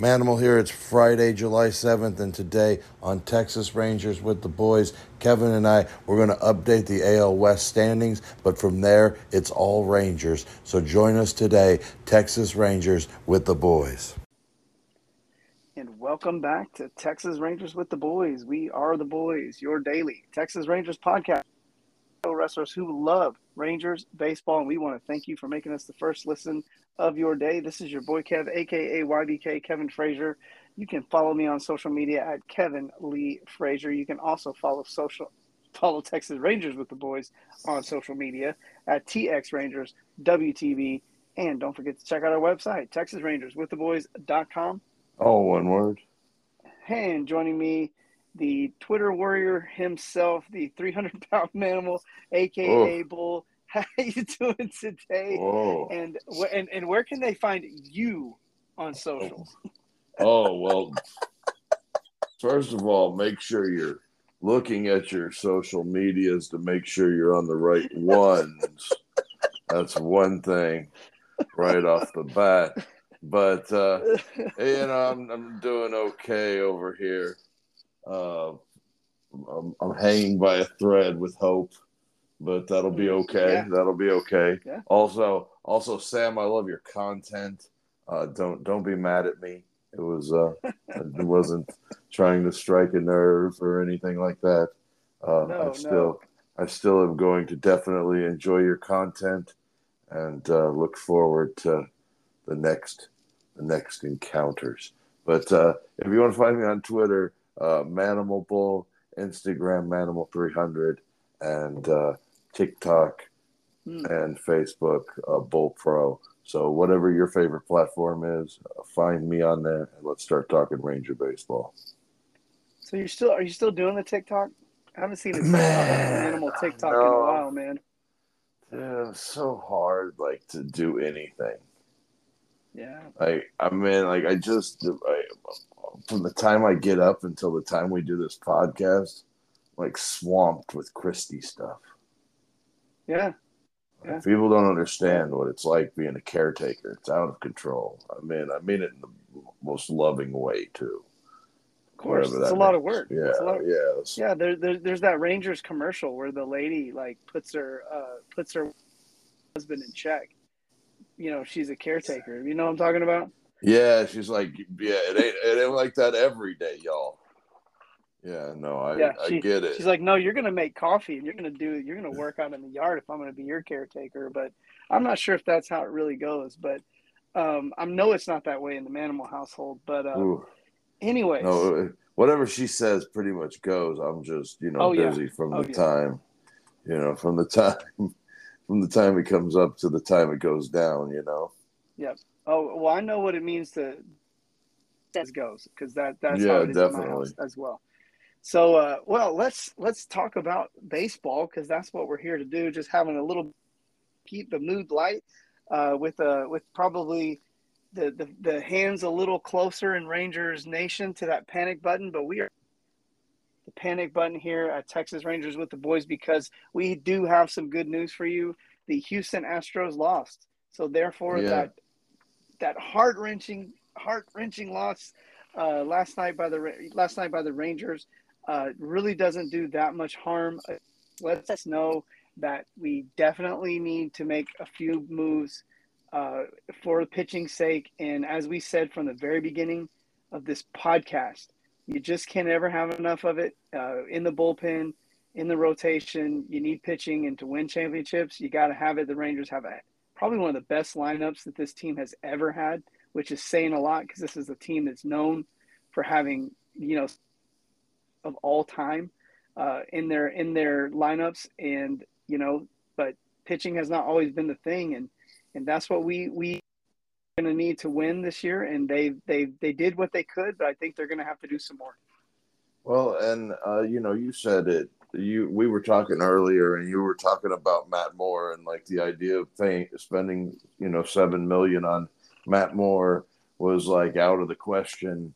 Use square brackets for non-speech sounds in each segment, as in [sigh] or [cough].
Manimal here. It's Friday, July 7th, and today on Texas Rangers with the boys, Kevin and I, we're going to update the AL West standings, but from there, it's all Rangers. So join us today, Texas Rangers with the boys. And welcome back to Texas Rangers with the boys. We are the boys, your daily Texas Rangers podcast. Wrestlers who love Rangers baseball, and we want to thank you for making us the first listen of your day. This is your boy Kev, aka YBK Kevin Frazier. You can follow me on social media at Kevin Lee Frazier. You can also follow social follow Texas Rangers with the boys on social media at TX Rangers WTB. And don't forget to check out our website, TexasRangersWithTheBoys.com. Oh, one word. And joining me, the Twitter warrior himself, the 300 pound [laughs] manimal, aka Bull, how are [laughs] you doing today? Whoa. And and and where can they find you on social? Oh well. First of all, make sure you're looking at your social medias to make sure you're on the right [laughs] ones. That's one thing right off the bat. But uh, you know, I'm I'm doing okay over here. Uh, I'm, I'm hanging by a thread with hope but that'll be mm, okay. Yeah. That'll be okay. Yeah. Also, also, Sam, I love your content. Uh, don't don't be mad at me. It was uh, [laughs] it wasn't trying to strike a nerve or anything like that. Uh, no, I still no. I still am going to definitely enjoy your content and uh, look forward to the next the next encounters. But uh, if you want to find me on Twitter, uh, Manimal Bull, Instagram Manimal three hundred, and uh, TikTok, mm. and Facebook, uh, Bull Pro. So whatever your favorite platform is, uh, find me on there and let's start talking Ranger baseball. So you're still are you still doing the TikTok? I haven't seen a TikTok, animal TikTok no. in a while, man. Yeah, it's so hard like to do anything. Yeah. Like I mean, like I just I, from the time I get up until the time we do this podcast, like swamped with Christie stuff. Yeah. yeah. People don't understand what it's like being a caretaker. It's out of control. I mean, I mean it in the most loving way too. Of course, it's a lot of work. Yeah, yeah, yeah. There, there, there's that Rangers commercial where the lady like puts her uh, puts her husband in check. You know, she's a caretaker. You know what I'm talking about? Yeah, she's like, yeah, it ain't it ain't like that every day, y'all. Yeah, no, I, yeah, she, I get it. She's like, no, you're going to make coffee and you're going to do, you're going to work out in the yard if I'm going to be your caretaker. But I'm not sure if that's how it really goes. But um, I know it's not that way in the Manimal household. But uh, anyways, no, uh, whatever she says pretty much goes. I'm just, you know, oh, busy yeah. from oh, the yeah. time, you know, from the [laughs] time, from the time it comes up to the time it goes down. You know. Yep. Oh well, I know what it means to as goes because that that's yeah, how it is definitely. as well. So, uh, well, let's let's talk about baseball because that's what we're here to do. Just having a little keep the mood light uh, with uh, with probably the, the the hands a little closer in Rangers Nation to that panic button, but we are the panic button here at Texas Rangers with the boys because we do have some good news for you. The Houston Astros lost, so therefore yeah. that that heart wrenching heart wrenching loss uh, last night by the last night by the Rangers uh, really doesn't do that much harm. Lets us know that we definitely need to make a few moves uh, for the pitching sake. And as we said from the very beginning of this podcast, you just can't ever have enough of it uh, in the bullpen, in the rotation. You need pitching, and to win championships, you got to have it. The Rangers have a, probably one of the best lineups that this team has ever had, which is saying a lot because this is a team that's known for having you know of all time uh, in their in their lineups, and you know, but pitching has not always been the thing, and and that's what we we going to need to win this year, and they they they did what they could, but I think they're going to have to do some more. Well, and uh, you know, you said it. You we were talking earlier, and you were talking about Matt Moore and like the idea of paying, spending you know seven million on Matt Moore was like out of the question.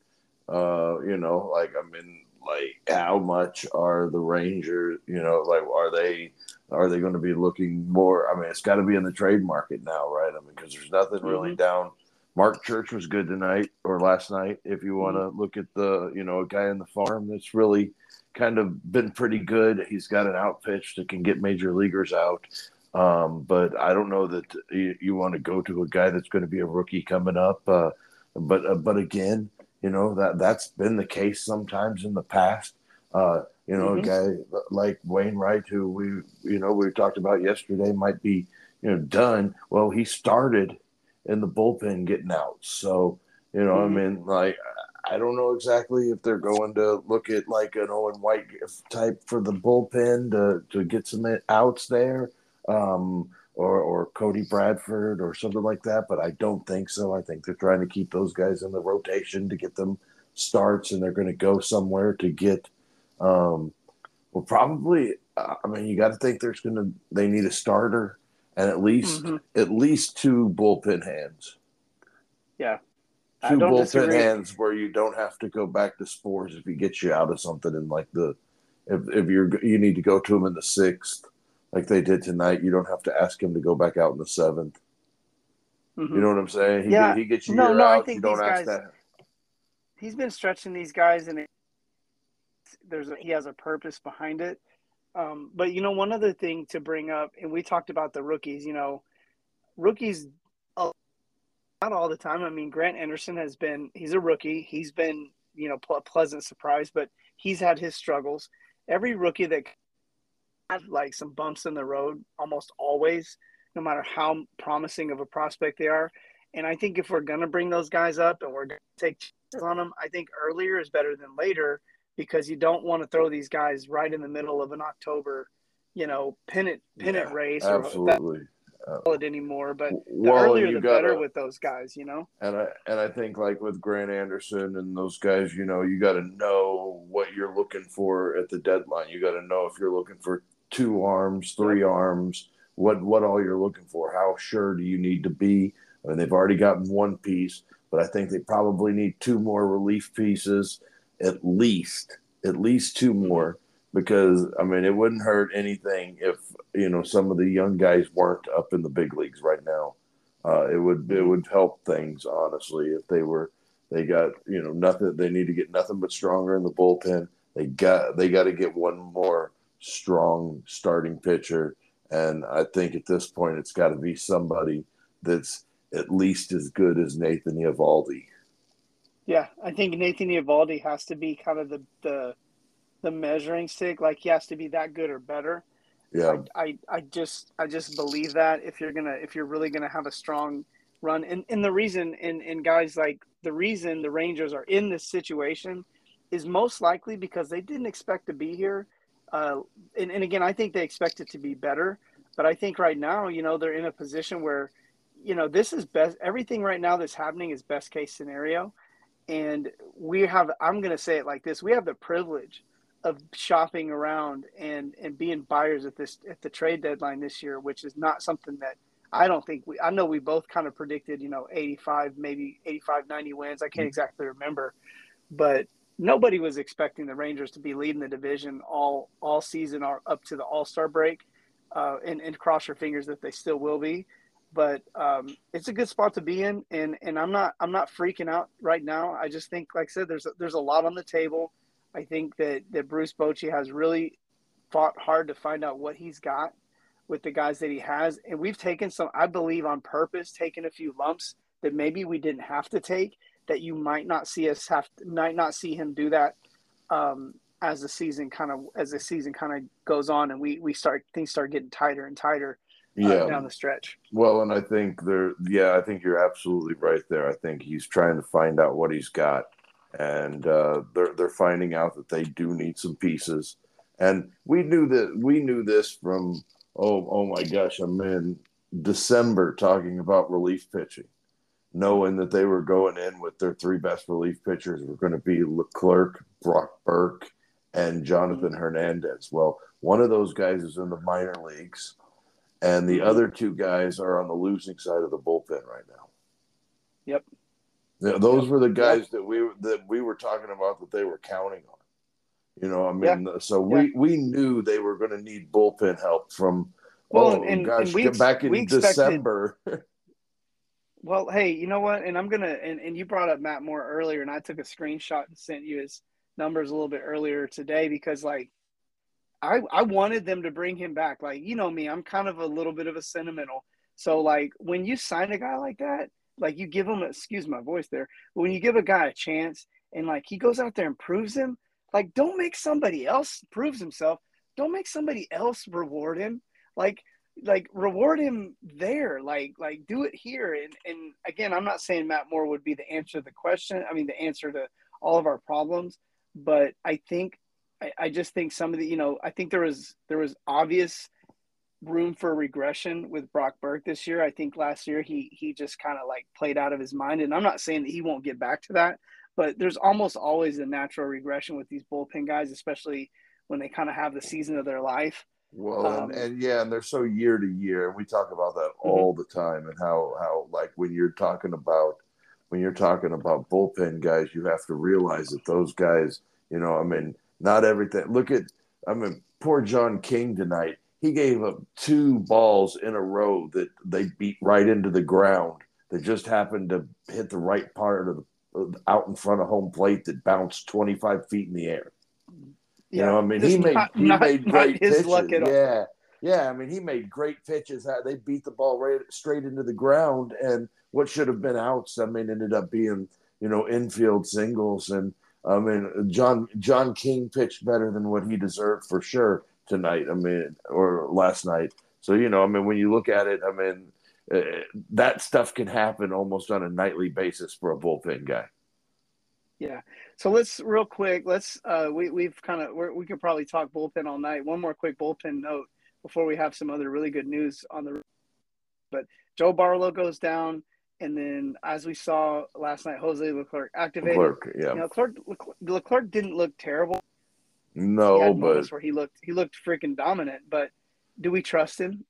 Uh, you know, like I mean, like how much are the Rangers, you know, like are they are they going to be looking more? I mean, it's got to be in the trade market now, right? I mean, because there's nothing really mm-hmm. down Marc Church was good tonight or last night. If you want to mm-hmm. look at the, you know, a guy in the farm that's really kind of been pretty good. He's got an out pitch that can get major leaguers out. Um, but I don't know that you, you, want to go to a guy that's going to be a rookie coming up. Uh, but uh, but again, you know that that's been the case sometimes in the past. Uh, you know, mm-hmm. a guy like Wainwright, who we you know we talked about yesterday, might be you know done. Well, he started in the bullpen getting out, so you know, mm-hmm. I mean, like I don't know exactly if they're going to look at like an Owen White type for the bullpen to to get some outs there um, or, or Cody Bradford or something like that, but I don't think so. I think they're trying to keep those guys in the rotation to get them starts, and they're going to go somewhere to get. Um, well, probably. Uh, I mean, you got to think there's going to. They need a starter and at least mm-hmm. at least two bullpen hands. Yeah, two bullpen disagree. hands where you don't have to go back to Sborz if he gets you out of something in like the if if you're you need to go to him in the sixth like they did tonight. You don't have to ask him to go back out in the 7th mm-hmm. You know what I'm saying? He, yeah. he gets you no, no, out. I think you don't ask guys, that. He's been stretching these guys, and there's a, he has a purpose behind it. Um, but you know, one other thing to bring up, and we talked about the rookies. You know, rookies not all the time. I mean, Grant Anderson has been he's a rookie. He's been you know a pleasant surprise, but he's had his struggles. Every rookie that had like some bumps in the road almost always, no matter how promising of a prospect they are. And I think if we're going to bring those guys up and we're going to take chances on them, I think earlier is better than later because you don't want to throw these guys right in the middle of an October, you know, pennant pennant yeah, race. Absolutely. Uh, it anymore, but the well, earlier the gotta, better with those guys, you know. And I and I think like with Grant Anderson and those guys, you know, you got to know what you're looking for at the deadline. You got to know if you're looking for two arms, three arms, what what all you're looking for. How sure do you need to be? I mean, they've already gotten one piece, but I think they probably need two more relief pieces, at least, at least two more, because I mean, it wouldn't hurt anything if you know some of the young guys weren't up in the big leagues right now. Uh, it would it would help things honestly if they were they got you know nothing they need to get nothing but stronger in the bullpen. They got they got to get one more strong starting pitcher. And I think at this point, it's got to be somebody that's at least as good as Nathan Eovaldi. Yeah, I think Nathan Eovaldi has to be kind of the, the the measuring stick. Like he has to be that good or better. Yeah, I, I, I just I just believe that if you're gonna if you're really gonna have a strong run, and and the reason and and guys like the reason the Rangers are in this situation is most likely because they didn't expect to be here uh, and, and again, I think they expect it to be better, but I think right now, you know, they're in a position where, you know, this is best. Everything right now that's happening is best case scenario, and we have. I'm going to say it like this: we have the privilege of shopping around and and being buyers at this at the trade deadline this year, which is not something that I don't think we. I know we both kind of predicted, you know, 85, maybe 85, 90 wins. I can't mm-hmm. exactly remember, but nobody was expecting the Rangers to be leading the division all all season or up to the All Star break, uh, and, and cross your fingers that they still will be. But um, it's a good spot to be in, and and I'm not I'm not freaking out right now. I just think, like I said, there's a, there's a lot on the table. I think that that Bruce Bochy has really fought hard to find out what he's got with the guys that he has, and we've taken some, I believe, on purpose, taken a few lumps that maybe we didn't have to take that you might not see us have to, might not see him do that um, as the season kind of as the season kind of goes on and we we start things start getting tighter and tighter uh, yeah. down the stretch. Well, and I think there, yeah, I think you're absolutely right there. I think he's trying to find out what he's got, and uh, they're they're finding out that they do need some pieces. And we knew that we knew this from oh oh my gosh, I'm in December talking about relief pitching knowing that they were going in with their three best relief pitchers were going to be Leclerc, Brock Burke, and Jonathan mm-hmm. Hernandez. Well, one of those guys is in the minor leagues, and the mm-hmm. other two guys are on the losing side of the bullpen right now. Yep. Yeah, those yep. were the guys yep. that we that we were talking about that they were counting on. You know, I mean, yeah. so we yeah. we knew they were going to need bullpen help from. Well, oh and, gosh, and we, back in December. [laughs] well, hey, you know what? And I'm gonna and, and you brought up Matt Moore earlier, and I took a screenshot and sent you his numbers a little bit earlier today because like I I wanted them to bring him back. Like, you know me, I'm kind of a little bit of a sentimental. So like when you sign a guy like that, like you give him excuse my voice there, but when you give a guy a chance and like he goes out there and proves him, like don't make somebody else proves himself. Don't make somebody else reward him. Like like reward him there like like do it here. And and again i'm not saying matt moore would be the answer to the question i mean the answer to all of our problems but i think I, I just think some of the you know i think there was there was obvious room for regression with brock burke this year. I think last year he he just kind of like played out of his mind. And i'm not saying that he won't get back to that but there's almost always a natural regression with these bullpen guys especially when they kind of have the season of their life well, um, and, and, yeah, and they're so year to year, and we talk about that mm-hmm. all the time, and how how like when you're talking about when you're talking about bullpen guys, you have to realize that those guys, you know, I mean, not everything. Look at, I mean, poor John King tonight. He gave up two balls in a row that they beat right into the ground. That just happened to hit the right part of the out in front of home plate that bounced 25 feet in the air. You yeah. know, I mean, he made not, he not, made [laughs] great pitches. yeah, yeah. I mean, he made great pitches. They beat the ball right straight into the ground, and what should have been outs, I mean, ended up being you know infield singles. And I mean, John John King pitched better than what he deserved for sure tonight. I mean, or last night. So you know, I mean, when you look at it, I mean, uh, that stuff can happen almost on a nightly basis for a bullpen guy. Yeah. So let's real quick. Let's uh, we we've kind of we could probably talk bullpen all night. One more quick bullpen note before we have some other really good news on the. But Joe Barlow goes down, and then as we saw last night, Jose Leclerc activated. Leclerc, yeah. You know, Leclerc, Leclerc didn't look terrible. No, but where he looked he looked freaking dominant, but do we trust him?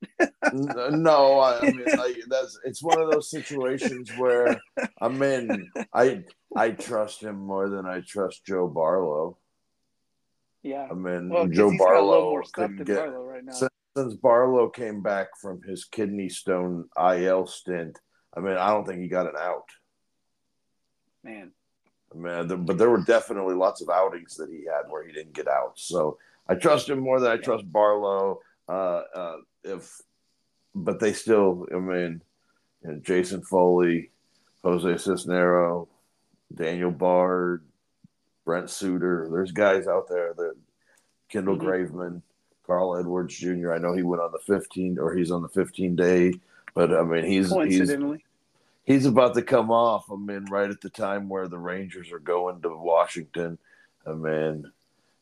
no, I, I mean like, that's it's one of those situations where I mean I I trust him more than I trust Joe Barlow. Yeah, I mean well, Joe Barlow couldn't get Barlow right since, since Barlow came back from his kidney stone IL stint. I mean, I don't think he got an out. Man, I mean, but there were definitely lots of outings that he had where he didn't get out. So I trust him more than I trust Barlow. Uh, uh, if, but they still, I mean, you know, Jason Foley, Jose Cisnero, Daniel Bard, Brent Suter. There's guys out there that Kendall mm-hmm. Graveman, Carl Edwards Jr. I know he went on the 15 or he's on the 15 day, but I mean he's he's he's about to come off. I mean, right at the time where the Rangers are going to Washington. I mean,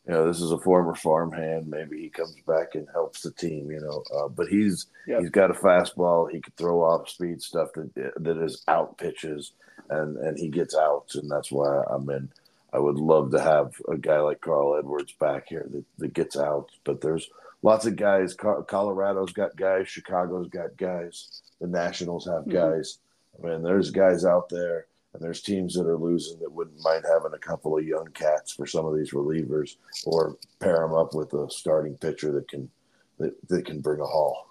you know, this is a former farmhand. Maybe he comes back and helps the team. You know, uh, but he's yep. he's got a fastball. He could throw off speed stuff that that is out pitches, and and he gets outs, and that's why I'm in. I would love to have a guy like Carl Edwards back here that, that gets outs. But there's lots of guys. Colorado's got guys. Chicago's got guys. The Nationals have mm-hmm. guys. I mean, there's guys out there and there's teams that are losing that wouldn't mind having a couple of young cats for some of these relievers, or pair them up with a starting pitcher that can that, that can bring a haul.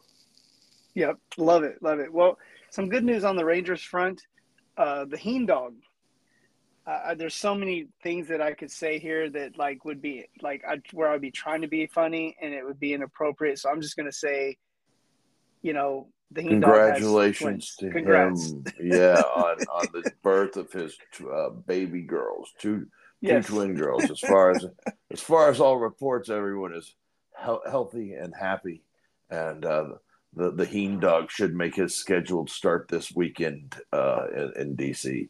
Yep, love it, love it. Well, some good news on the Rangers front. Uh, the Heen dog. Uh, there's so many things that I could say here that like would be like I'd, where I'd be trying to be funny and it would be inappropriate. So I'm just gonna say, you know, the Congratulations to Congrats. him. Yeah, [laughs] on, on the birth of his uh, baby girls, two yes. two twin girls. As far as [laughs] as far as all reports, everyone is he- healthy and happy, and uh, the the Heen dog should make his scheduled start this weekend uh, in, in DC.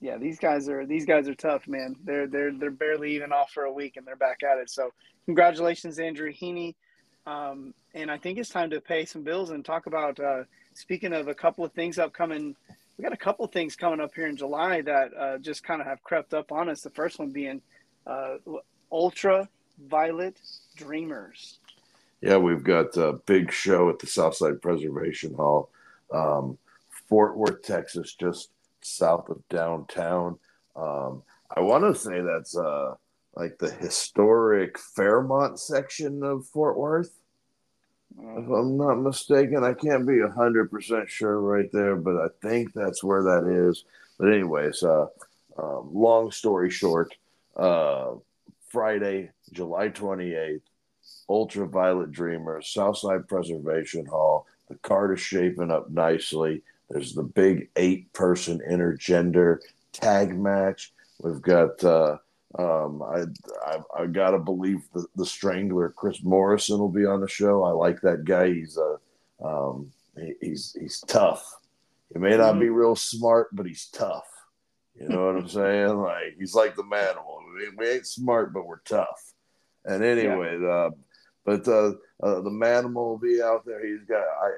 Yeah, these guys are these guys are tough, man. They're they're they're barely even off for a week, and they're back at it. So, congratulations, Andrew Heaney. Um, and I think it's time to pay some bills and talk about. Uh, speaking of a couple of things upcoming, we got a couple of things coming up here in July that uh, just kind of have crept up on us. The first one being uh, Ultra Violet Dreamers. Yeah, we've got a big show at the Southside Preservation Hall, um, Fort Worth, Texas, just south of downtown. Um, I want to say that's uh, like the historic Fairmount section of Fort Worth. If I'm not mistaken, I can't be hundred percent sure right there, but I think that's where that is. But anyways, uh, um, long story short, uh, Friday, July twenty eighth, Ultraviolet Dreamers, Southside Preservation Hall. The card is shaping up nicely. There's the big eight person intergender tag match. We've got uh, um, I, I, I gotta believe the, the Strangler Chris Morrison will be on the show. I like that guy. He's a uh, um, he, he's he's tough. He may not be mm-hmm. real smart, but he's tough. You know what I'm [laughs] saying? Like he's like the manimal. We, we ain't smart, but we're tough. And anyway, yeah. uh, but uh, uh, the manimal will be out there. He's got I,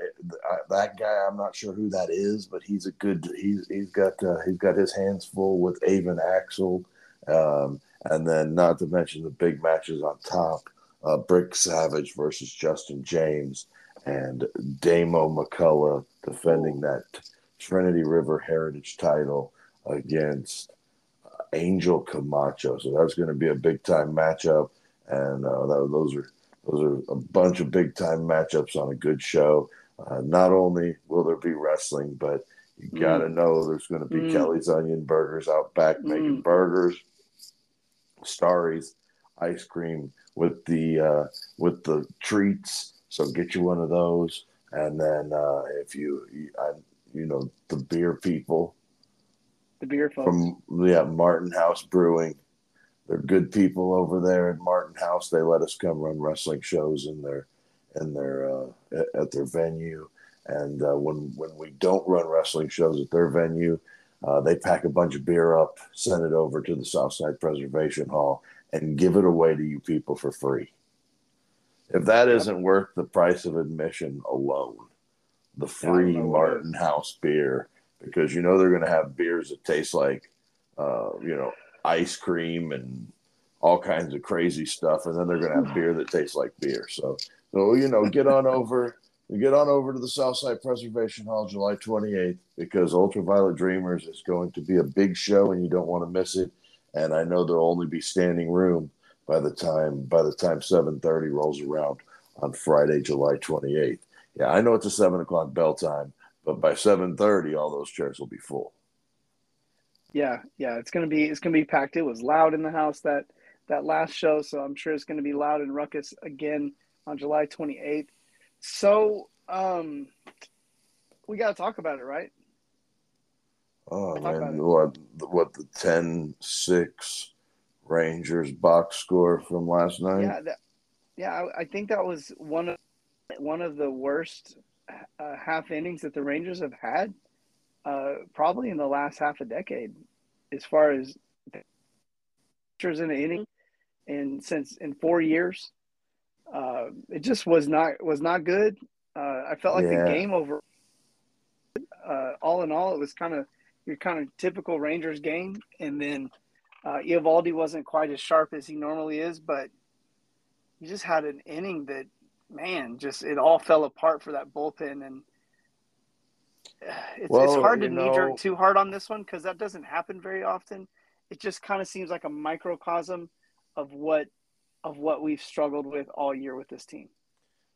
I, that guy. I'm not sure who that is, but he's a good. He's he's got uh, he's got his hands full with Avon Axel. Um, and then not to mention the big matches on top uh, Brick Savage versus Justin James and Damo McCullough defending that Trinity River Heritage title against uh, Angel Camacho. So that's going to be a big time matchup, and uh, that, those are those are a bunch of big time matchups on a good show. Uh, not only will there be wrestling, but you got to mm. know there's going to be mm. Kelly's Onion Burgers out back mm. making burgers. Starry's ice cream with the uh, with the treats. So get you one of those, and then uh, if you, I, you know, the beer people, the beer folks. From yeah Martin House Brewing, they're good people over there at Martin House. They let us come run wrestling shows in their in their uh, at their venue, and uh, when when we don't run wrestling shows at their venue, uh, they pack a bunch of beer up, send it over to the Southside Preservation Hall, and give it away to you people for free. If that isn't worth the price of admission alone, the free Martin House beer, because you know they're going to have beers that taste like, uh, you know, ice cream and all kinds of crazy stuff, and then they're going to have [laughs] beer that tastes like beer. So, so you know, get on over get on over to the Southside Preservation Hall July 28th because Ultraviolet Dreamers is going to be a big show and you don't want to miss it. And I know there'll only be standing room by the time by the time 7:30 rolls around on Friday, July 28th. Yeah, I know it's a seven o'clock bell time, but by 7:30, all those chairs will be full. Yeah, yeah, it's gonna be it's gonna be packed. It was loud in the house that that last show, so I'm sure it's gonna be loud and Ruckus again on July 28th. So, um, we got to talk about it, right? Oh man, what what the 10-6 Rangers box score from last night? Yeah, that, yeah, I, I, think that was one of one of the worst uh, half innings that the Rangers have had, uh, probably in the last half a decade, as far as pitchers in an inning, and since in four years. Uh, it just was not was not good. Uh, I felt like yeah. the game over. Uh, all in all, it was kind of your kind of typical Rangers game, and then uh, Eovaldi wasn't quite as sharp as he normally is, but he just had an inning that, man, just it all fell apart for that bullpen, and [sighs] it's, well, it's hard to knee jerk too hard on this one because that doesn't happen very often. It just kind of seems like a microcosm of what of what we've struggled with all year with this team.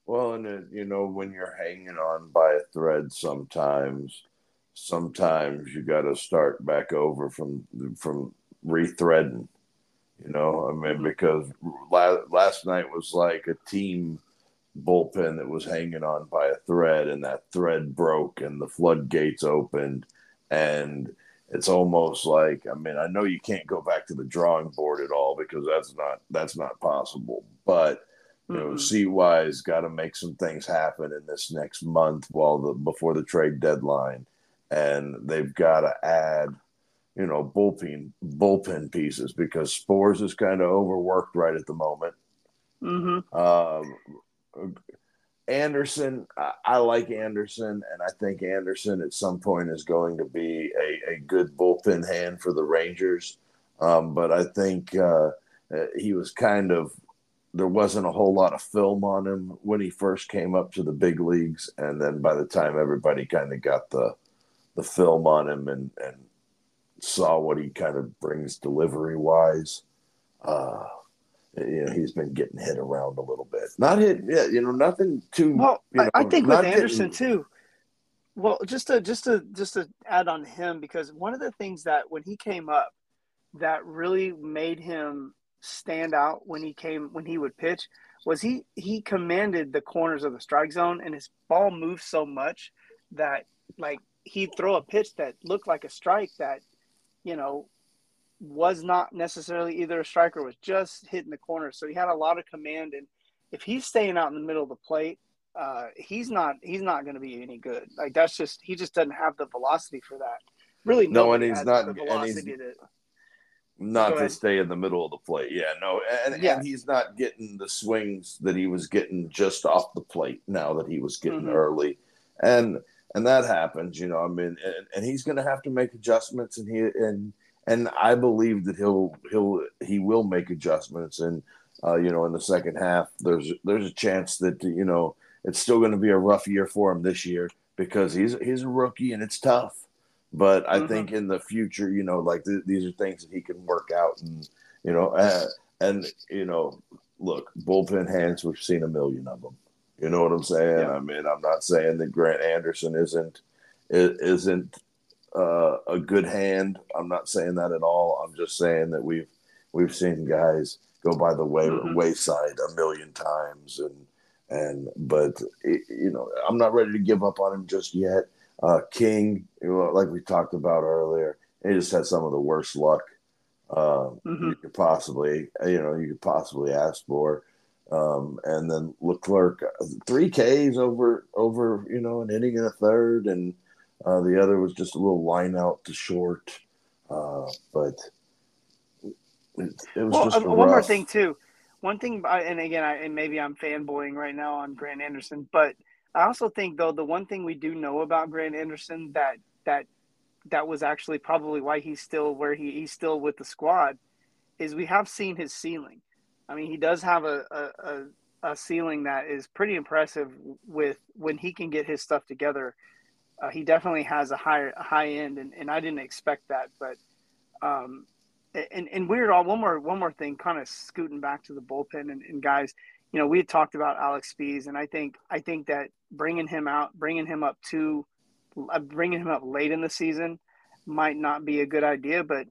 Well, and it, you know, when you're hanging on by a thread, sometimes, sometimes you got to start back over from from rethreading. You know, I mean, mm-hmm. because last, last night was like a team bullpen that was hanging on by a thread, and that thread broke, and the floodgates opened, and it's almost like I mean I know you can't go back to the drawing board at all because that's not that's not possible. But you know, mm-hmm. CY's got to make some things happen in this next month while the before the trade deadline, and they've got to add you know bullpen bullpen pieces because Sborz is kind of overworked right at the moment. Mm-hmm. Um, Anderson, I, I, like Anderson, and I think Anderson at some point is going to be a, a good bullpen hand for the Rangers. Um, but I think uh, he was kind of there wasn't a whole lot of film on him when he first came up to the big leagues, and then by the time everybody kind of got the the film on him and and saw what he kind of brings delivery wise, uh, Uh, you know he's been getting hit around a little bit. Not hit, yeah, you know, nothing too. Well, you know, I, think with Anderson getting, too. Well, just to just to just to add on him because one of the things that when he came up that really made him stand out when he came when he would pitch was he he commanded the corners of the strike zone and his ball moved so much that like he'd throw a pitch that looked like a strike that you know was not necessarily either a striker, was just hitting the corner so he had a lot of command and if he's staying out in the middle of the plate uh, he's not he's not going to be any good like that's just he just doesn't have the velocity for that really no and he's not the and he's velocity to not to stay in the middle of the plate. Yeah, no, and, Yeah. and he's not getting the swings that he was getting just off the plate now that he was getting Mhm. early, and and that happens, you know. I mean, and, and he's going to have to make adjustments, and he and and I believe that he'll he'll he will make adjustments, and uh, you know, in the second half, there's there's a chance that you know it's still going to be a rough year for him this year because he's he's a rookie and it's tough. But I Mhm. think in the future, you know, like th- these are things that he can work out, and you know, uh, and you know, look, bullpen hands, we've seen a million of them. You know what I'm saying? Yeah. I mean, I'm not saying that Grant Anderson isn't isn't uh, a good hand. I'm not saying that at all. I'm just saying that we've we've seen guys go by the way Mhm. wayside a million times, and and but it, you know, I'm not ready to give up on him just yet. Uh, King, you know, like we talked about earlier, he just had some of the worst luck uh, Mhm. you could possibly, you know, you could possibly ask for. Um, and then Leclerc, three Ks over over you know an inning and a third, and uh, the other was just a little line out to short. Uh, but it, it was Well, just uh, one more thing too. One thing, and again, I, and maybe I'm fanboying right now on Grant Anderson, but I also think though the one thing we do know about Grant Anderson that that that was actually probably why he's still where he, he's still with the squad is we have seen his ceiling. I mean, he does have a, a, a, a ceiling that is pretty impressive with when he can get his stuff together. Uh, he definitely has a high a high end, and, and I didn't expect that. But um, and and weird. All one more one more thing, kind of scooting back to the bullpen and, and guys. You know, we had talked about Alex Speas, and I think I think that bringing him out, bringing him up to, uh, bringing him up late in the season, might not be a good idea. But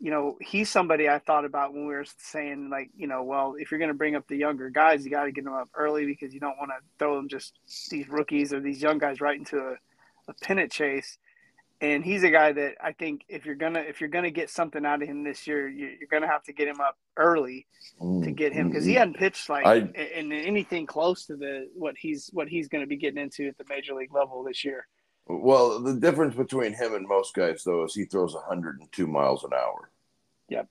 you know, he's somebody I thought about when we were saying like, you know, well, if you're going to bring up the younger guys, you got to get them up early because you don't want to throw them just these rookies or these young guys right into a, a pennant chase. And he's a guy that I think if you're gonna if you're gonna get something out of him this year, you- you're gonna have to get him up early to get him because he mm-hmm. hadn't pitched like I- in in anything close to the what he's what he's going to be getting into at the major league level this year. Well, the difference between him and most guys, though, is he throws 102 miles an hour. Yep.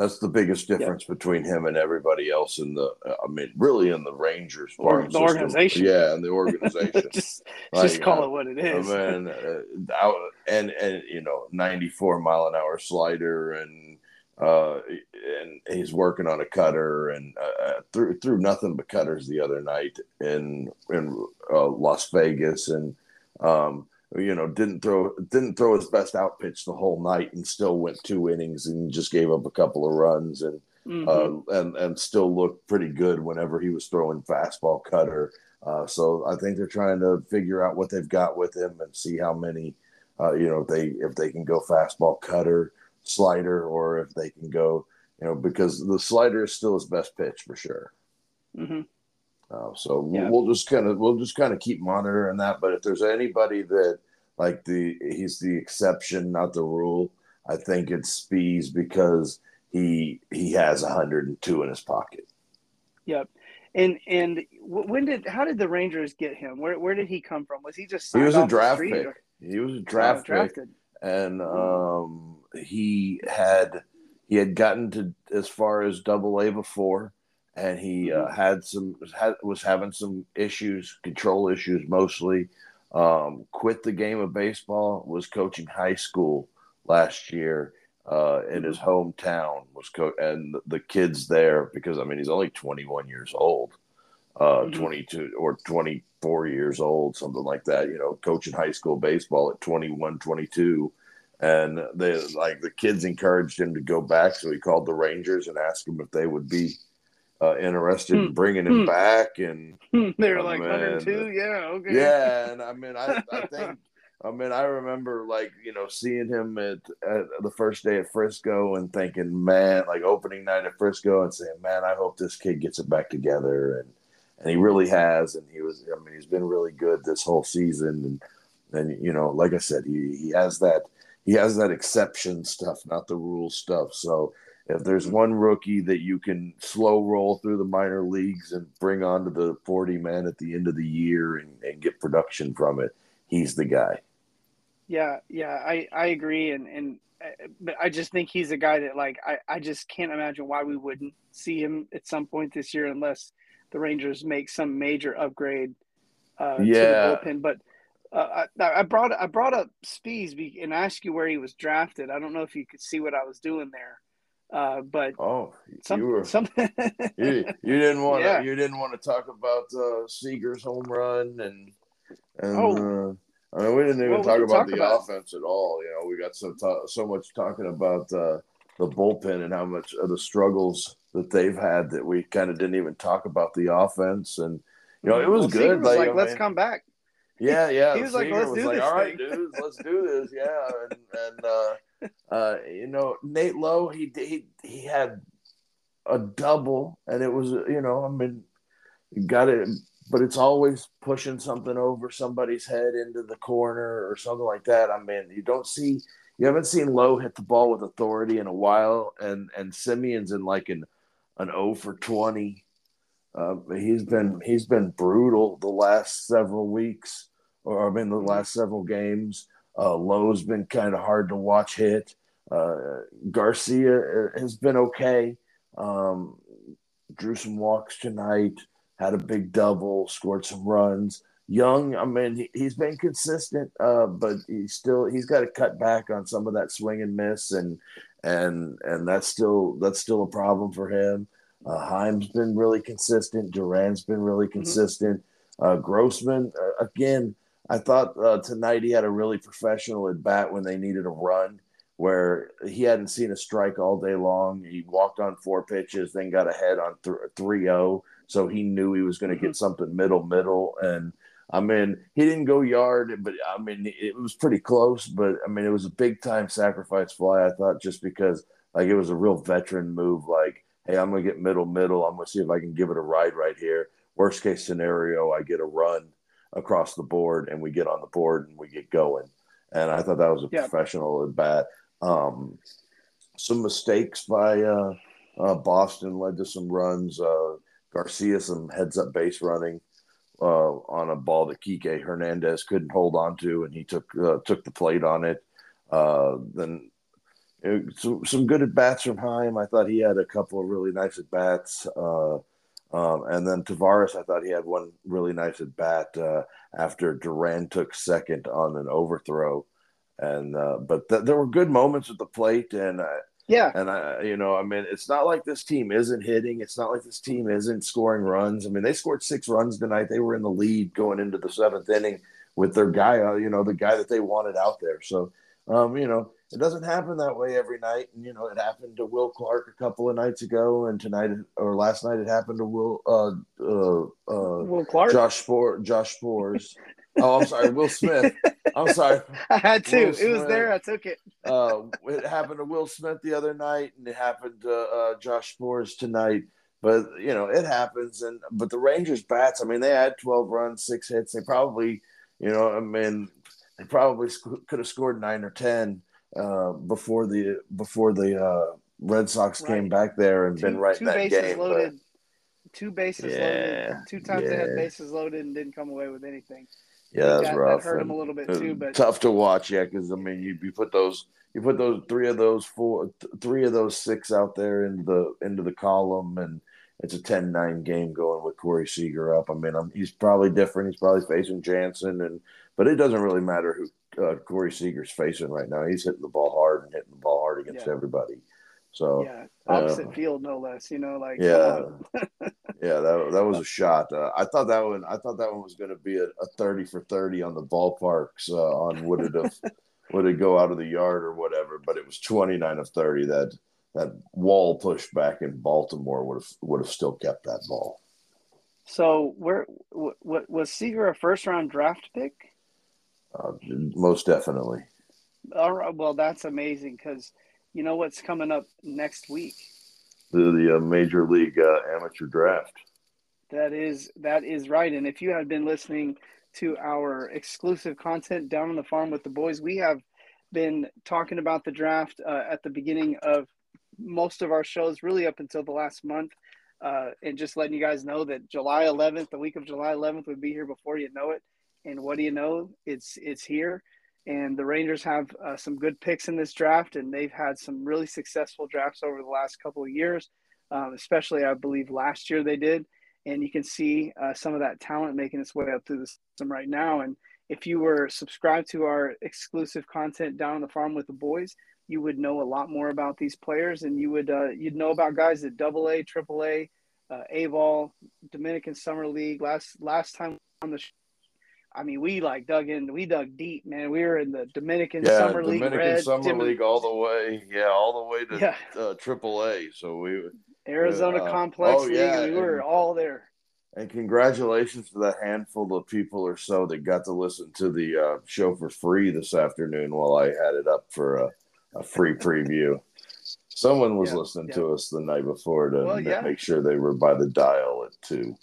That's the biggest difference between him and everybody else in the. I mean, really, in the Rangers farm the system. organization. Yeah, in the organization. [laughs] just Like, just call uh, it what it is. I mean, uh, and and you know, 94 mile an hour slider, and uh, and he's working on a cutter, and uh, threw threw nothing but cutters the other night in in uh, Las Vegas, and um, you know, didn't throw didn't throw his best out pitch the whole night, and still went two innings and just gave up a couple of runs, and Mhm. uh, and and still looked pretty good whenever he was throwing fastball cutter. Uh, so I think they're trying to figure out what they've got with him and see how many, uh, you know, if they if they can go fastball cutter slider or if they can go, you know, because the slider is still his best pitch for sure. Mhm. Uh, so Yeah. we'll just kind of we'll just kind of keep monitoring that. But if there's anybody that like the he's the exception, not the rule, I think it's Speas because he he has 102 in his pocket. Yep. And and when did how did the Rangers get him? Where where did he come from? Was he just He was a draft pick. or- He was a Oh, draft pick, drafted? and um, he had he had gotten to as far as Double A before, and he uh, had some had, was having some issues, control issues mostly. Um, quit the game of baseball. Was coaching high school last year uh, in his hometown. Was co- and the kids there because I mean he's only 21 years old, uh, Mhm. 22 or 24 years old, something like that. You know, coaching high school baseball at 21, 22. And they like the kids encouraged him to go back, so he called the Rangers and asked them if they would be uh, interested in hmm. bringing him hmm. back, and [laughs] they're like 102. Yeah, okay. Yeah, and I mean, I, I [laughs] think. I mean, I remember like you know seeing him at, at the first day at Frisco and thinking, man, like opening night at Frisco and saying, man, I hope this kid gets it back together, and and he really has, and he was, I mean, he's been really good this whole season, and and you know, like I said, he he has that he has that exception stuff, not the rule stuff. So if there's one rookie that you can slow roll through the minor leagues and bring onto the 40 man at the end of the year and, and get production from it, he's the guy. Yeah, yeah, I, I agree. And, and, but I just think he's a guy that like, I, I just can't imagine why we wouldn't see him at some point this year unless the Rangers make some major upgrade uh, yeah. to the bullpen. But uh, I, I, brought I brought up Speas and asked you where he was drafted. I don't know if you could see what I was doing there. Uh, but oh, some, you were something. [laughs] you, you didn't want to. Yeah. You didn't want to talk about uh, Seager's home run and and. Oh. Uh, I mean, we didn't even talk about talk the about? offense at all. You know, we got so so much talking about uh, the bullpen and how much of the struggles that they've had that we kind of didn't even talk about the offense. And you know, it was well, good. Was like, like let's come back. Yeah, yeah. [laughs] he was Seager like, let's do like, this. All right, dudes, let's do [laughs] this. Yeah, and, and uh, uh, you know, Nate Lowe, he he he had a double, and it was you know, I mean, got it, but it's always pushing something over somebody's head into the corner or something like that. I mean, you don't see, you haven't seen Lowe hit the ball with authority in a while, and and Semien's in like an an 0 for 20. Uh, he's been he's been brutal the last several weeks, or I mean the last several games. Uh, Lowe's been kind of hard to watch hit. Uh, Garcia uh, has been okay. Um, drew some walks tonight, had a big double, scored some runs. Jung, I mean, he, has been consistent, uh, but he's still he's got to cut back on some of that swing and miss, and and and that's still that's still a problem for him. Uh, Heim's been really consistent. Duran's been really mm-hmm. consistent. Uh, Grossman, uh, again, I thought uh, tonight he had a really professional at bat when they needed a run, where he hadn't seen a strike all day long. He walked on four pitches, then got ahead on 3 0. So he knew he was going to get mm-hmm. something middle, middle. And I mean, he didn't go yard, but I mean, it was pretty close. But I mean, it was a big time sacrifice fly, I thought, just because like it was a real veteran move. Like, hey, I'm going to get middle, middle. I'm going to see if I can give it a ride right here. Worst case scenario, I get a run across the board and we get on the board and we get going. And I thought that was a yeah. professional at bat. Um, some mistakes by uh, uh, Boston led to some runs. Uh, Garcia some heads up base running uh, on a ball that Kike Hernandez couldn't hold on to, and he took uh, took the plate on it. Uh, then some, some good at bats from Heim. I thought he had a couple of really nice at bats. Um, and then Taveras, I thought he had one really nice at bat uh, after Duran took second on an overthrow, and uh, but th- there were good moments at the plate, and uh, yeah, and I, you know, I mean, it's not like this team isn't hitting. It's not like this team isn't scoring runs. I mean, they scored six runs tonight. They were in the lead going into the seventh inning with their guy, uh, you know, the guy that they wanted out there. So, um, you know, it doesn't happen that way every night. And, you know, it happened to Will Clark a couple of nights ago, and tonight or last night it happened to Will, uh, uh, uh, Will Clark, Josh Spore, Josh Sborz. oh, I'm sorry, Will Smith. I'm sorry. [laughs] I had to. It was there. I took it. uh, it happened to Will Smith the other night, and it happened to uh, Josh Sborz tonight. But you know, it happens. And but the Rangers bats. I mean, they had 12 runs, six hits. They probably, you know, I mean, they probably sc- could have scored nine or ten uh, before the before the uh, Red Sox right. came back there and two, been right in that game. Loaded, but, two bases yeah, loaded. Two times yeah. they had bases loaded and didn't come away with anything. Yeah, that's that, rough. That hurt him a little bit too, but tough to watch. Yeah, because I mean, you, you put those you put those three of those four three of those six out there into the into the column and it's a 10-9 game going with Corey Seager up. I mean, I'm, he's probably different. He's probably facing Jansen, and but it doesn't really matter who uh, Corey Seager's facing right now. He's hitting the ball hard and hitting the ball hard against yeah. everybody. So yeah, opposite uh, field, no less. You know, like yeah, [laughs] yeah. That that was a shot. Uh, I thought that one. I thought that one was going to be a, a, thirty for thirty on the ballparks. Uh, on would it have [laughs] would it go out of the yard or whatever? But it was twenty nine of thirty. That that wall pushed back in Baltimore would have would have still kept that ball. So where what was Seager a first round draft pick? Uh, most definitely. All right. Well, that's amazing because you know what's coming up next week. The the uh, major league uh, amateur draft. That is that is right. And if you have been listening to our exclusive content down on the farm with the boys, we have been talking about the draft uh, at the beginning of most of our shows, really up until the last month. Uh, and just letting you guys know that July 11th, the week of July 11th, would be here before you know it. And what do you know? It's it's here. And the Rangers have uh, some good picks in this draft, and they've had some really successful drafts over the last couple of years, um, especially I believe last year they did. And you can see uh, some of that talent making its way up through the system right now. And if you were subscribed to our exclusive content down on the farm with the boys, you would know a lot more about these players, and you would uh, you'd know about guys at Double A, Triple A, uh, A Ball, Dominican Summer League. Last last time on the, show, I mean, we like dug in, we dug deep, man. We were in the Dominican yeah, Summer Dominican League, Red, Summer Dim- League, all the way, yeah, all the way to Yeah. uh, Triple A. So we Arizona uh, Complex oh, League. yeah, we were and- all there. And congratulations to that handful of people or so that got to listen to the uh, show for free this afternoon while I had it up for a, a free preview. Someone was listening to us the night before to Well, make sure they were by the dial at two.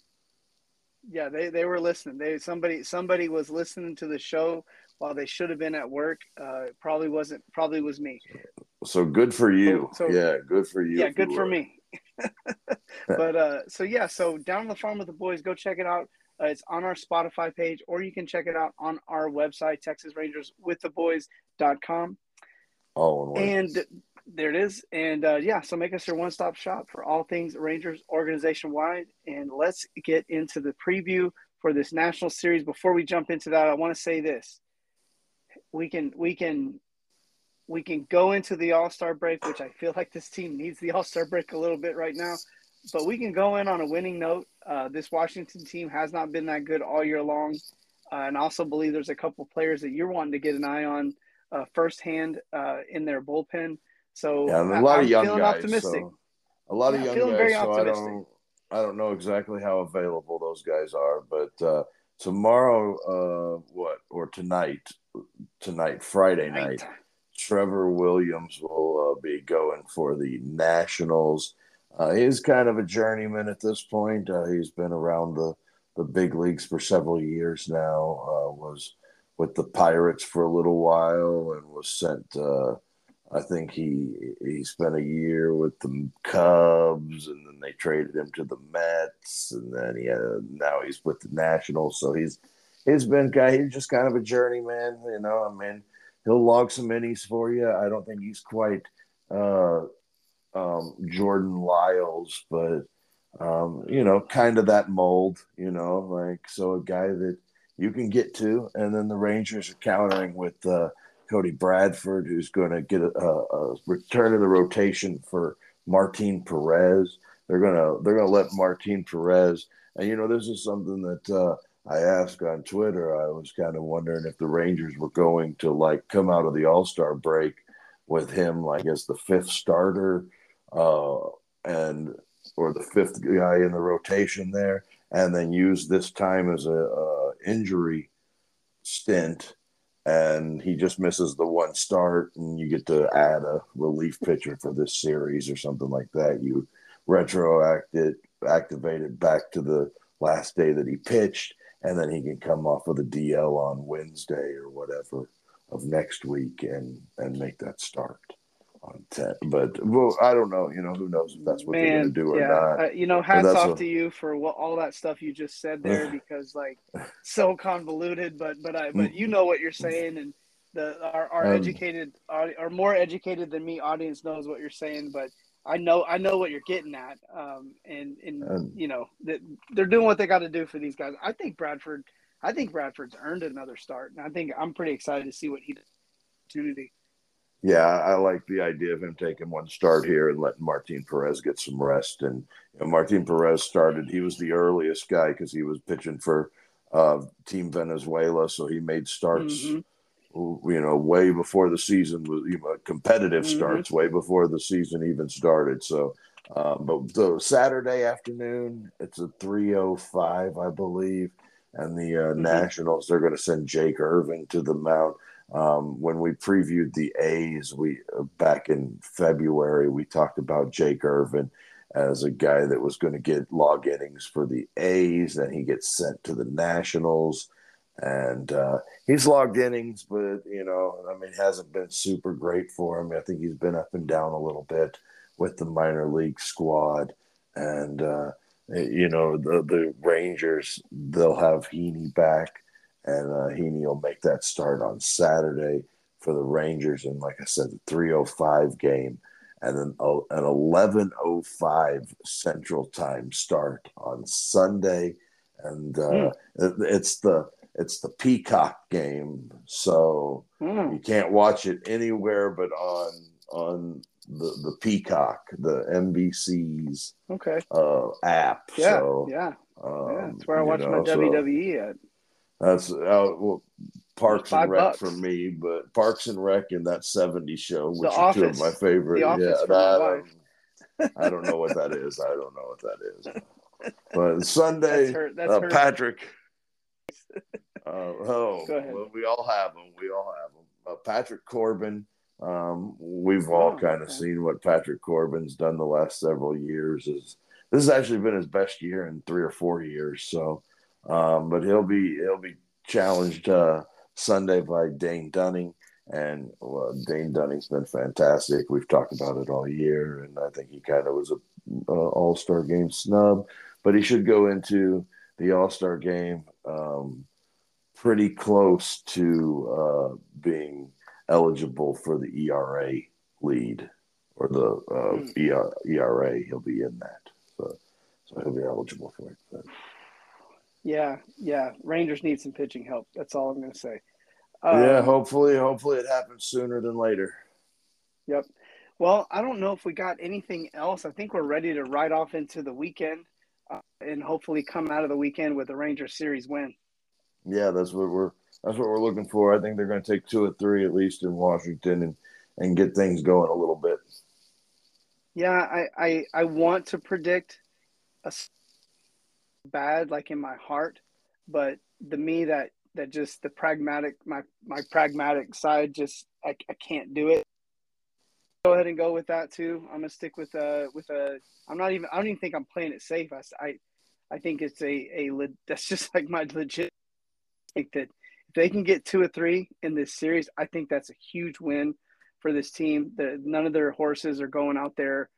Yeah, they, they were listening. They somebody somebody was listening to the show while they should have been at work. Uh, probably wasn't. Probably was me. So good for you. So- yeah, good for you. yeah, good you for me. [laughs] but uh, so yeah, so down on the farm with the boys, go check it out. Uh, it's on our Spotify page, or you can check it out on our website, Texas Rangers with the boys.com. In. And there it is. And uh, yeah, so make us your one stop shop for all things Rangers organization wide. And let's get into the preview for this national series. Before we jump into that, I want to say this. We can we can we can go into the All Star break, which I feel like this team needs the All Star break a little bit right now. But we can go in on a winning note. Uh, this Washington team has not been that good all year long, uh, and also believe there's a couple players that you're wanting to get an eye on uh, firsthand uh, in their bullpen. So Yeah, and a lot I'm of young feeling guys. optimistic. So a lot of young guys. so I optimistic. don't, I don't know exactly how available those guys are, but uh, tomorrow, uh, what or tonight, tonight, Friday night, Trevor Williams will uh, be going for the Nationals. Uh, he's kind of a journeyman at this point. Uh, he's been around the, the big leagues for several years now. Uh, was with the Pirates for a little while and was sent. I think he he spent a year with the Cubs, and then they traded him to the Mets, and then he now he's with the Nationals. So he's he's been guy. He's just kind of a journeyman, you know. I mean, he'll log some innings for you. I don't think he's quite uh, um, Jordan Lyles, but um, you know, kind of that mold, you know, like so a guy that you can get to, and then the Rangers are countering with uh, Cody Bradford, who's going to get a, a, return to the rotation for Martin Perez. They're gonna they're gonna let Martin Perez, and you know, this is something that uh, I asked on Twitter. I was kind of wondering if the Rangers were going to like come out of the All Star break with him like as the fifth starter, uh, and or the fifth guy in the rotation there, and then use this time as a, a injury stint. And he just misses the one start, and you get to add a relief pitcher for this series or something like that. You retroact it, activate it back to the last day that he pitched, and then he can come off with a DL on Wednesday or whatever of next week and and make that start on ten. But well, I don't know. You know, who knows if that's what they're going to do or yeah. not. Uh, you know, hats off a- to you for what, all that stuff you just said there [laughs] because like so convoluted, but but I but you know what you're saying and the our, our Um, educated or more educated than me audience knows what you're saying, but I know I know what you're getting at. Um and and And- you know that they're doing what they got to do for these guys. I think Bradford I think Bradford's earned another start. And I think I'm pretty excited to see what he opportunity. Yeah, I like the idea of him taking one start here and letting Martin Perez get some rest. And you know, Martin Perez started; he was the earliest guy because he was pitching for uh, Team Venezuela, so he made starts Mhm. you know, way before the season was you know, competitive mm-hmm. starts, way before the season even started. So, um, but the Saturday afternoon, it's a 305, I believe. And the uh, mm-hmm. Nationals, they're going to send Jake Irvin to the mound. Um, when we previewed the A's, we uh, back in February, we talked about Jake Irvin as a guy that was going to get log innings for the A's. Then he gets sent to the Nationals, and uh, he's logged innings, but you know, I mean, hasn't been super great for him. I think he's been up and down a little bit with the minor league squad, and uh, you know, the the Rangers they'll have Heaney back and uh, Heaney will make that start on Saturday for the Rangers. And like I said, the 305 game and then an 1105 Central Time start on Sunday. And uh, mm. it's the it's the Peacock game, so mm. you can't watch it anywhere but on on the the Peacock, the NBC's okay uh, app. Yeah, so, yeah, um, yeah. That's where I watch know, my WWE at. That's uh, well, Parks and Rec bucks. for me, but Parks and Rec and that 70s show, which the are Office. two of my favorite. Yeah, that, um, I don't know what that is. I don't know what that is. But [laughs] Sunday, that's her, that's uh, Patrick. [laughs] Uh, oh, well, we all have them. We all have them. Uh, Patrick Corbin. Um, we've all oh, kind of okay. seen what Patrick Corbin's done the last several years. Is this has actually been his best year in three or four years. So um, but he'll be he'll be challenged uh, Sunday by Dane Dunning, and well, Dane Dunning's been fantastic. We've talked about it all year, and I think he kind of was a, All Star game snub, but he should go into the All Star game um, pretty close to uh, being eligible for the ERA lead or the uh, hmm. ERA. He'll be in that, so so he'll be eligible for it. But. Yeah, yeah. Rangers need some pitching help. That's all I'm going to say. Um, yeah, hopefully, hopefully it happens sooner than later. Yep. Well, I don't know if we got anything else. I think we're ready to ride off into the weekend uh, and hopefully come out of the weekend with a Ranger series win. Yeah, that's what we're that's what we're looking for. I think they're going to take two or three at least in Washington and and get things going a little bit. Yeah, I I, I want to predict a bad like in my heart but the me that that just the pragmatic my my pragmatic side just I, I can't do it. Go ahead and go with that too. I'm gonna stick with uh with a i'm not even i don't even think i'm playing it safe. I i, I think it's a a [laughs] that's just like my legit think that if they can get two or three in this series i think that's a huge win for this team. That none of their horses are going out there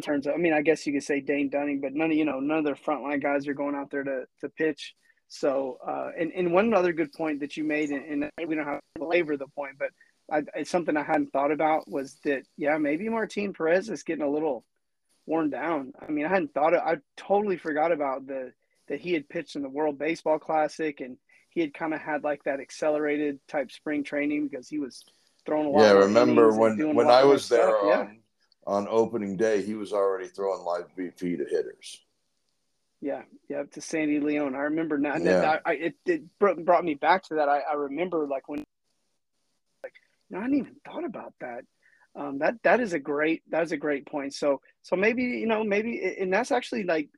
terms of, I mean, I guess you could say Dane Dunning, but none of you know none of their frontline guys are going out there to to pitch. So, uh, and and one other good point that you made, and, and we don't have to belabor the point, but I, it's something I hadn't thought about was that yeah, maybe Martin Perez is getting a little worn down. I mean, I hadn't thought it. I totally forgot about the that he had pitched in the World Baseball Classic, and he had kind of had like that accelerated type spring training because he was throwing a lot. Yeah, remember when when I was there yeah on opening day, he was already throwing live BP to hitters. Yeah, yeah, to Sandy Leon. I remember now. Yeah. I, it, it brought me back to that. I, I remember like when, like, know, I hadn't even thought about that. Um, that that is a great that is a great point. So so maybe you know maybe and that's actually like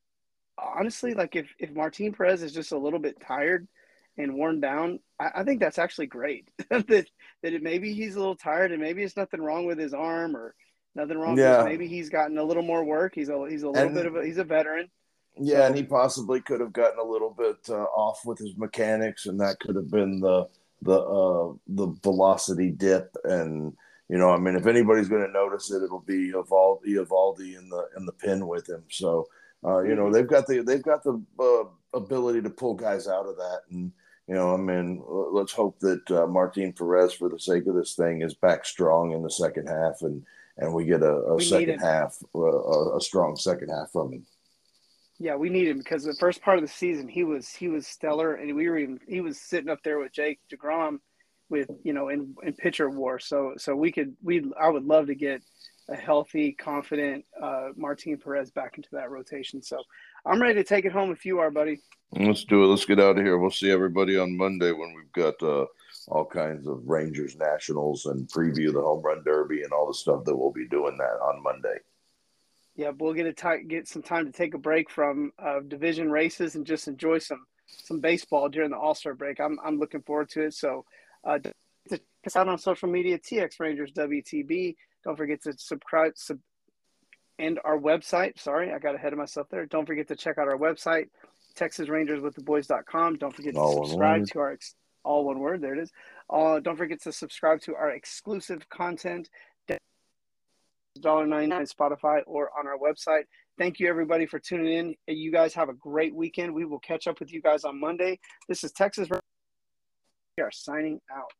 honestly like if if Martin Perez is just a little bit tired and worn down, I, I think that's actually great. [laughs] that that it, maybe he's a little tired and maybe it's nothing wrong with his arm or Nothing wrong. Yeah. Maybe he's gotten a little more work. He's a he's a little and, bit of a he's a veteran. Yeah, so. and he possibly could have gotten a little bit uh, off with his mechanics, and that could have been the the uh, the velocity dip. And you know, I mean, if anybody's going to notice it, it'll be Eovaldi, Eovaldi in the in the pin with him. So uh, you know, mm-hmm. they've got the they've got the uh, ability to pull guys out of that, and you know, I mean, let's hope that uh, Martin Perez, for the sake of this thing, is back strong in the second half and and we get a, a we second half, a, a strong second half from him. Yeah, we need him because the first part of the season he was he was stellar, and we were even he was sitting up there with Jake deGrom, with you know in in pitcher war. So so we could we I would love to get a healthy, confident uh, Martin Perez back into that rotation. So I'm ready to take it home if you are, buddy. Let's do it. Let's get out of here. We'll see everybody on Monday when we've got uh, all kinds of Rangers Nationals and preview the home run derby and all the stuff that we'll be doing that on Monday. Yeah, we'll get a t- get some time to take a break from uh, division races and just enjoy some some baseball during the All Star break. I'm I'm looking forward to it. So, uh, check us out on social media, TX Rangers WTB. Don't forget to subscribe sub, and our website. Sorry, I got ahead of myself there. Don't forget to check out our website, TexasRangersWithTheBoys.com. Don't forget to All one subscribe to our ex- all one word. There it is. Uh, don't forget to subscribe to our exclusive content. $1.99 Spotify or on our website. Thank you everybody for tuning in. You guys have a great weekend. We will catch up with you guys on Monday. This is Texas. We are signing out.